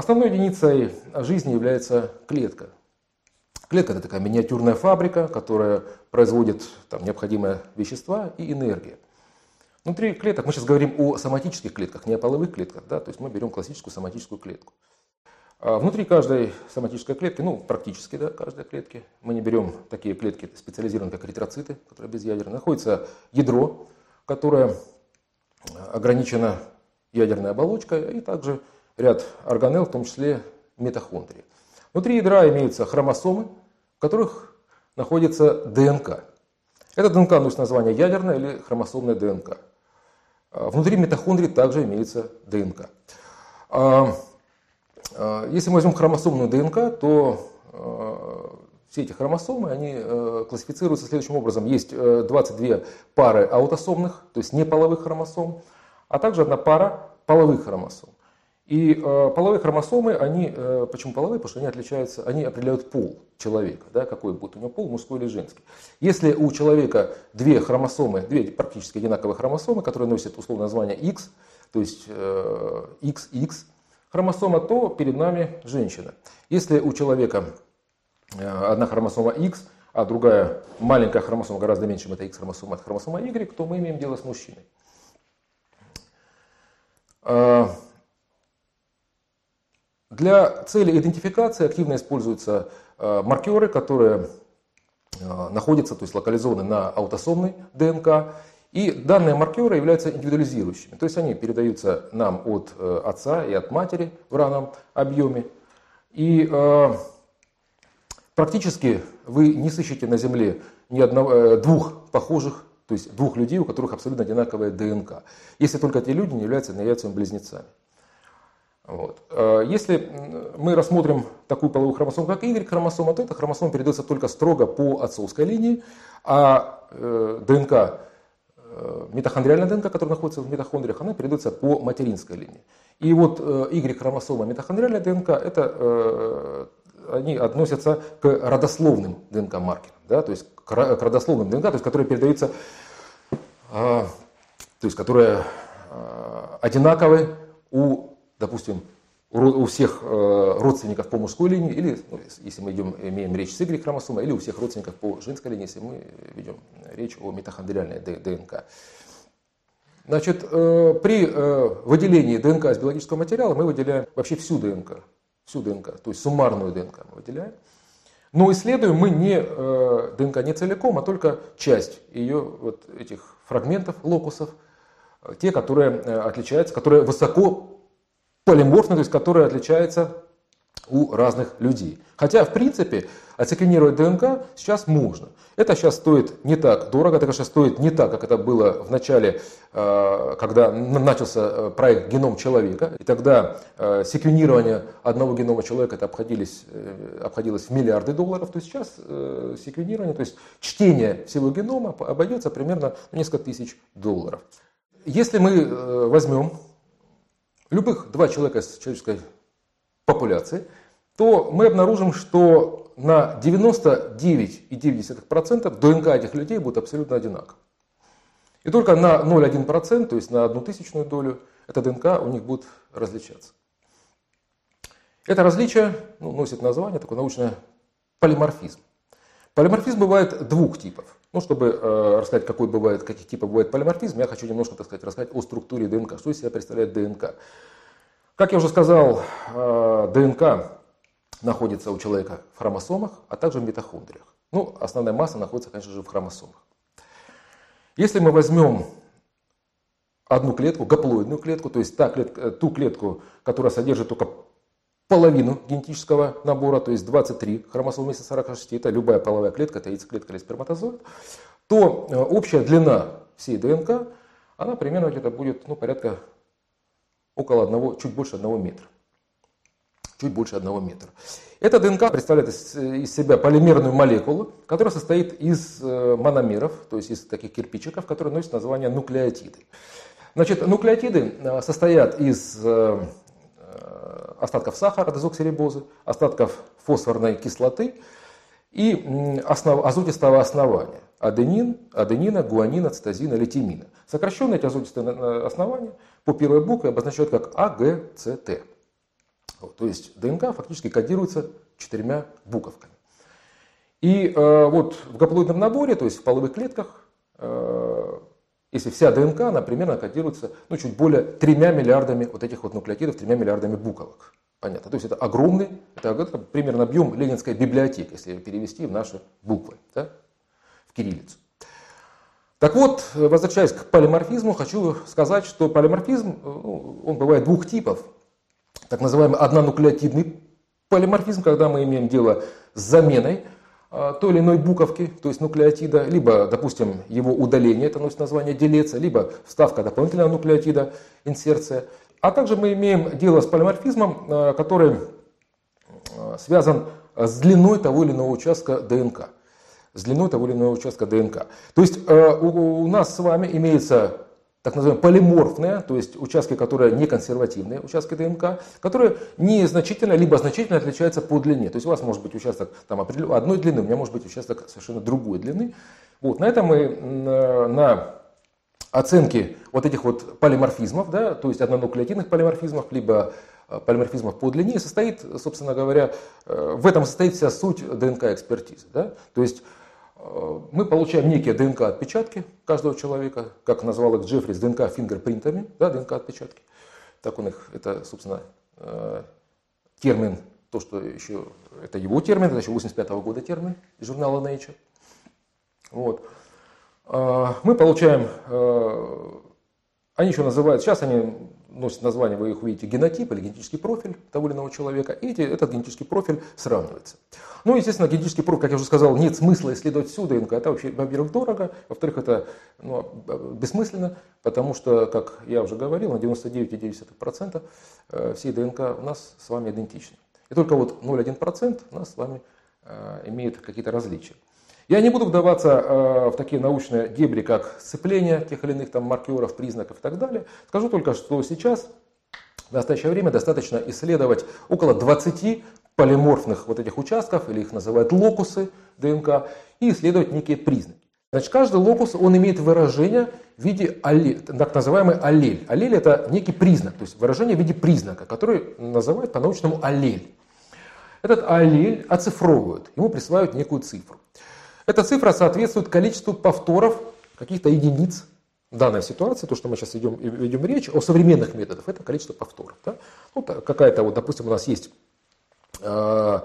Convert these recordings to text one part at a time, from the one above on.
Основной единицей жизни является клетка. Клетка – это такая миниатюрная фабрика, которая производит там, необходимые вещества и энергия. Внутри клеток, мы сейчас говорим о соматических клетках, не о половых клетках, да, то есть мы берем классическую соматическую клетку. А внутри каждой соматической клетки, ну практически да, каждой клетки, мы не берем такие клетки специализированные, как эритроциты, которые безъядерные, находится ядро, которое ограничено ядерной оболочкой, и также ряд органелл, в том числе митохондрии. Внутри ядра имеются хромосомы, в которых находится ДНК. Это ДНК носит название ядерная или хромосомная ДНК. А внутри митохондрий также имеется ДНК. А, а, если мы возьмем хромосомную ДНК, то все эти хромосомы, они классифицируются следующим образом. Есть 22 э, пары аутосомных, то есть неполовых хромосом, а также одна пара половых хромосом. И э, половые хромосомы, они, э, почему половые? Потому что они отличаются, они определяют пол человека, да, какой будет у него пол, мужской или женский. Если у человека две хромосомы, две практически одинаковые хромосомы, которые носят условное название X, то есть э, XX хромосома, то перед нами женщина. Если у человека э, одна хромосома X, а другая маленькая хромосома, гораздо меньше, чем это X-хромосома, это хромосома Y, то мы имеем дело с мужчиной. Для цели идентификации активно используются а, маркеры, которые а, находятся, то есть локализованы на аутосомной ДНК. И данные маркеры являются индивидуализирующими. То есть они передаются нам от э, отца и от матери в равном объеме. И практически вы не сыщете на Земле ни одного, э, двух похожих то есть двух людей, у которых абсолютно одинаковая ДНК. Если только эти люди не являются неявцевыми близнецами. Вот. А если мы рассмотрим такую половую хромосому, как Y-хромосома, то эта хромосома передается только строго по отцовской линии, а э, ДНК, э, митохондриальная ДНК, которая находится в митохондриях, она передается по материнской линии. И вот э, Y-хромосома, митохондриальная ДНК, это они относятся к родословным ДНК-маркерам, да, то есть к родословным ДНК, то есть которые передаются, то есть которые одинаковы у, допустим, у всех э, родственников по мужской линии, или, ну, если мы идем, имеем речь с Y-хромосомой, или у всех родственников по женской линии, если мы ведем речь о митохондриальной ДНК. Значит, э, при э, выделении ДНК из биологического материала мы выделяем вообще всю ДНК всю ДНК, то есть суммарную ДНК мы выделяем. Но исследуем мы не ДНК не целиком, а только часть ее вот этих фрагментов, локусов, те, которые отличаются, которые высоко полиморфны, то есть которые отличаются у разных людей. Хотя, в принципе, отсеквенировать ДНК сейчас можно. Это сейчас стоит не так дорого, это, конечно, стоит не так, как это было в начале, э, когда начался э, проект «Геном человека». И тогда э, секвенирование одного генома человека это обходилось, обходилось в миллиарды долларов. То сейчас секвенирование, то есть чтение всего генома обойдется примерно несколько тысяч долларов. Если мы возьмем любых два человека из человеческой популяции, то мы обнаружим, что на 99,9% ДНК этих людей будет абсолютно одинаков. И только на 0,1%, то есть на одну тысячную долю, эта ДНК у них будет различаться. Это различие ну, носит название, такое научное полиморфизм. Полиморфизм бывает двух типов. Ну, чтобы э, рассказать, какой бывает, каких типов бывает полиморфизм, я хочу немножко, так сказать, рассказать о структуре ДНК, что из себя представляет ДНК. Как я уже сказал, э, ДНК находится у человека в хромосомах, а также в митохондриях. Ну, основная масса находится, конечно же, в хромосомах. Если мы возьмем одну клетку, гаплоидную клетку, то есть та клетка, ту клетку, которая содержит только половину генетического набора, то есть 23 хромосомы вместо 46, это любая половая клетка, это яйцеклетка или сперматозоид, то э, общая длина всей ДНК, она примерно где-то будет ну, порядка около одного, чуть больше одного метра. Чуть больше одного метра. Эта ДНК представляет из себя полимерную молекулу, которая состоит из э, мономеров, то есть из таких кирпичиков, которые носят название нуклеотиды. Значит, нуклеотиды э, состоят из остатков сахара, дезоксирибозы, остатков фосфорной кислоты и основ, азотистого основания аденин, аденина, гуанина, цитозина, литимина. Сокращенные эти азотистые основания по первой букве обозначают как А, Г, С, Т. Вот, то есть ДНК фактически кодируется четырьмя буковками. И э, вот в гаплоидном наборе, то есть в половых клетках, э, если вся ДНК, она примерно кодируется ну, чуть более тремя миллиардами вот этих вот нуклеотидов, тремя миллиардами буковок. Понятно. То есть это огромный, это, это примерно объем ленинской библиотеки, если перевести в наши буквы, да, в кириллицу. Так вот, возвращаясь к полиморфизму, хочу сказать, что полиморфизм, ну, он бывает двух типов. Так называемый однонуклеотидный полиморфизм, когда мы имеем дело с заменой той или иной буковки, то есть нуклеотида, либо, допустим, его удаление, это носит название делеция, либо вставка дополнительного нуклеотида, инсерция. А также мы имеем дело с полиморфизмом, а, который а, связан с длиной того или иного участка ДНК. С длиной того или иного участка ДНК. То есть у нас с вами имеется так называемые полиморфные, то есть участки, которые не консервативные, участки ДНК, которые незначительно либо значительно отличаются по длине. То есть у вас может быть участок там, одной длины, у меня может быть участок совершенно другой длины. Вот, на этом мы на оценке вот этих вот полиморфизмов, да, то есть однонуклеотидных полиморфизмов, либо э, полиморфизмов по длине, состоит, собственно говоря, э, в этом состоит вся суть ДНК-экспертизы. Да? То есть Э, мы получаем некие ДНК-отпечатки каждого человека, как назвал их Джеффри, с ДНК-фингерпринтами, да, ДНК-отпечатки. Так он их, это, собственно, э, термин, то, что еще, это его термин, это еще 85 -го года термин журнала Nature. Вот. Э, мы получаем, они еще называют, сейчас они носит название, вы их увидите, генотип или генетический профиль того или иного человека, и эти, этот генетический профиль сравнивается. Ну, естественно, генетический профиль, как я уже сказал, нет смысла исследовать всю ДНК. Это вообще, во-первых, дорого, во-вторых, это ну, бессмысленно, потому что, как я уже говорил, на 99,9% э, всей ДНК у нас с вами идентичны. И только вот 0,1% у нас с вами э, имеет какие-то различия. Я не буду вдаваться э, в такие научные дебри, как сцепление тех или иных там маркеров, признаков и так далее. Скажу только, что сейчас в настоящее время достаточно исследовать около 20 полиморфных вот этих участков, или их называют локусы ДНК, и исследовать некие признаки. Значит, каждый локус, он имеет выражение в виде аллель, так называемый аллель. Аллель это некий признак, то есть выражение в виде признака, который называют по-научному аллель. Этот аллель оцифровывают, ему присваивают некую цифру. Эта цифра соответствует количеству повторов каких-то единиц данной ситуации, то, что мы сейчас ведем, ведем речь о современных методах, это количество повторов. Да? Ну, какая-то, вот, допустим, у нас есть э,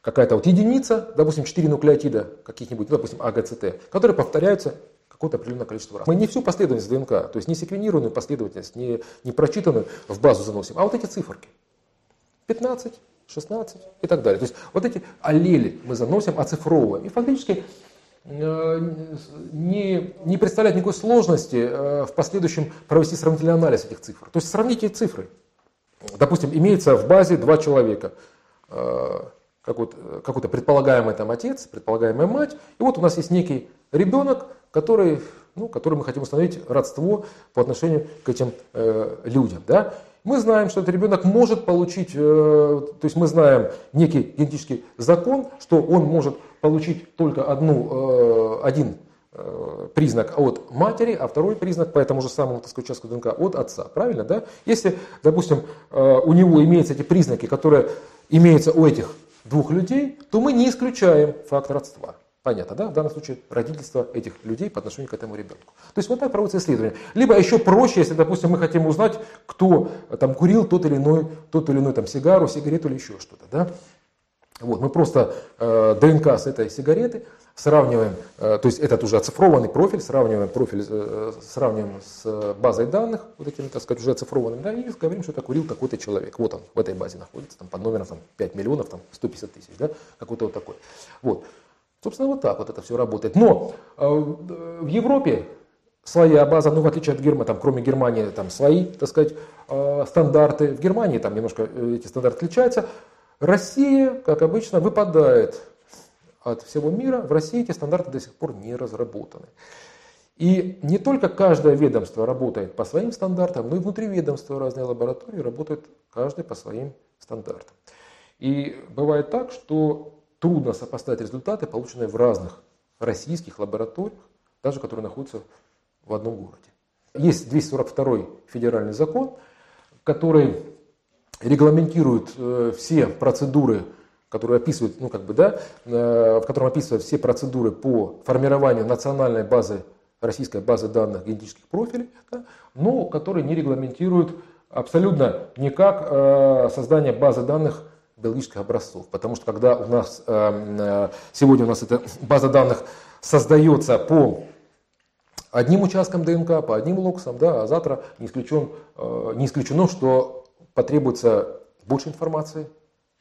какая-то вот единица, допустим, 4 нуклеотида каких-нибудь, ну, допустим, АГЦТ, которые повторяются какое-то определенное количество раз. Мы не всю последовательность ДНК, то есть не секвенированную последовательность, не, не прочитанную в базу заносим, а вот эти циферки. 15, 16 и так далее. То есть вот эти аллели мы заносим, оцифровываем. И фактически не, не представляет никакой сложности э, в последующем провести сравнительный анализ этих цифр. То есть сравните цифры. Допустим, имеется в базе два человека. Э, какой-то предполагаемый там отец, предполагаемая мать. И вот у нас есть некий ребенок, который, ну, который мы хотим установить родство по отношению к этим э, людям. Да? мы знаем, что этот ребенок может получить, э, то есть мы знаем некий генетический закон, что он может получить только одну, э, один э, признак от матери, а второй признак по этому же самому так сказать, участку ДНК от отца. Правильно, да? Если, допустим, у него имеются эти признаки, которые имеются у этих двух людей, то мы не исключаем факт родства. Понятно, да? В данном случае родительство этих людей по отношению к этому ребенку. То есть вот так проводится исследование. Либо еще проще, если, допустим, мы хотим узнать, кто там курил тот или иной, тот или иной там сигару, сигарету или еще что-то. Да? Вот, мы просто э, ДНК с этой сигареты сравниваем, э, то есть этот уже оцифрованный профиль, сравниваем профиль, э, сравниваем с базой данных, вот этими, так сказать, уже оцифрованными, да, и говорим, что это курил такой-то человек. Вот он в этой базе находится, там, под номером там, 5 миллионов, там, 150 тысяч, да, какой-то вот такой. Вот. Собственно, вот так вот это все работает. Но э, в Европе своя база, ну, в отличие от Германии, там, кроме Германии, там свои, так сказать, э, стандарты. В Германии там немножко э, эти стандарты отличаются. Россия, как обычно, выпадает от всего мира. В России эти стандарты до сих пор не разработаны. И не только каждое ведомство работает по своим стандартам, но и внутри ведомства разные лаборатории работают каждый по своим стандартам. И бывает так, что трудно сопоставить результаты, полученные в разных российских лабораториях, даже которые находятся в одном городе. Есть 242 федеральный закон, который регламентирует э, все процедуры, которые описывают, ну как бы, да, э, в котором описывают все процедуры по формированию национальной базы, российской базы данных генетических профилей, да, но который не регламентирует абсолютно никак э, создание базы данных биологических образцов. Потому что когда у нас сегодня у нас эта база данных создается по одним участкам ДНК, по одним локусам, да, а завтра не, исключен, не исключено, что потребуется больше информации,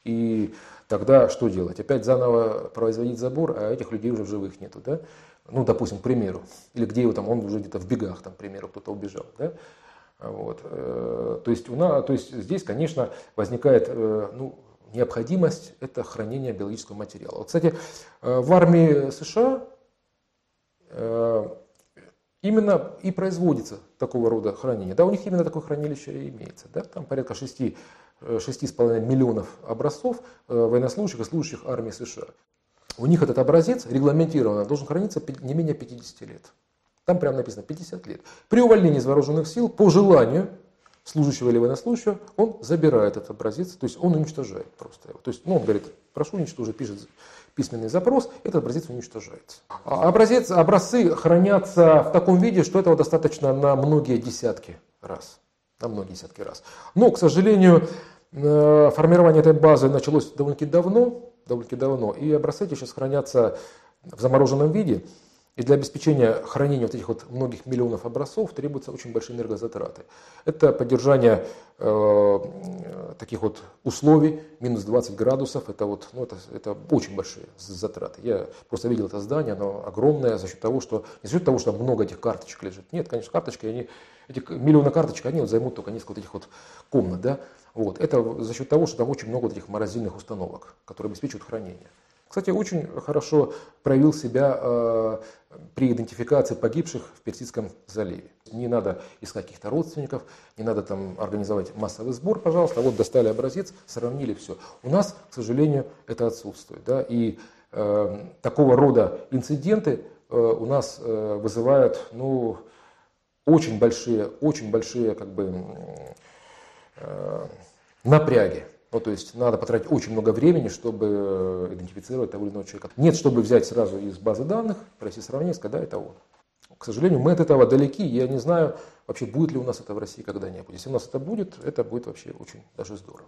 и тогда что делать? Опять заново производить забор, а этих людей уже в живых нету, да? Ну, допустим, к примеру, или где его там, он уже где-то в бегах, там, к примеру, кто-то убежал, да? Вот. Э, то, есть у нас, то есть здесь, конечно, возникает э, ну, необходимость это хранение биологического материала. Кстати, э, в армии США именно и производится такого рода хранение. Да, у них именно такое хранилище и имеется. Да? Там порядка 6, 6,5 э, миллионов образцов э, военнослужащих и служащих армии США. У них этот образец регламентированно должен храниться не менее 50 лет. Там прямо написано 50 лет. При увольнении из вооруженных сил по желанию служащего или военнослужащего он забирает этот образец, то есть он уничтожает просто его. То есть ну, он говорит, прошу уничтожить, пишет письменный запрос, этот образец уничтожается. А образец, образцы хранятся в таком виде, что этого достаточно на многие десятки раз. На многие десятки раз. Но, к сожалению, э, формирование этой базы началось довольно-таки давно, довольно-таки давно, и образцы эти сейчас хранятся в замороженном виде. И для обеспечения хранения вот этих вот многих миллионов образцов требуются очень большие энергозатраты. Это поддержание э, таких вот условий, минус 20 градусов, это, вот, ну, это, это очень большие затраты. Я просто видел это здание, оно огромное за счет того, что, не за счет того, что много этих карточек лежит. Нет, конечно, карточки, они, эти миллионы карточек, они вот займут только несколько этих вот комнат. Да? Вот. Это за счет того, что там очень много вот этих морозильных установок, которые обеспечивают хранение. Кстати, очень хорошо проявил себя э, при идентификации погибших в Персидском заливе. Не надо искать каких-то родственников, не надо там организовать массовый сбор, пожалуйста. Вот достали образец, сравнили все. У нас, к сожалению, это отсутствует. Да? И э, такого рода инциденты э, у нас э, вызывают ну, очень большие, очень большие как бы, э, напряги. Ну, то есть надо потратить очень много времени, чтобы идентифицировать того или иного человека. Нет, чтобы взять сразу из базы данных, провести сравнение, сказать, да, это он. К сожалению, мы от этого далеки. Я не знаю, вообще будет ли у нас это в России когда-нибудь. Если у нас это будет, это будет вообще очень даже здорово.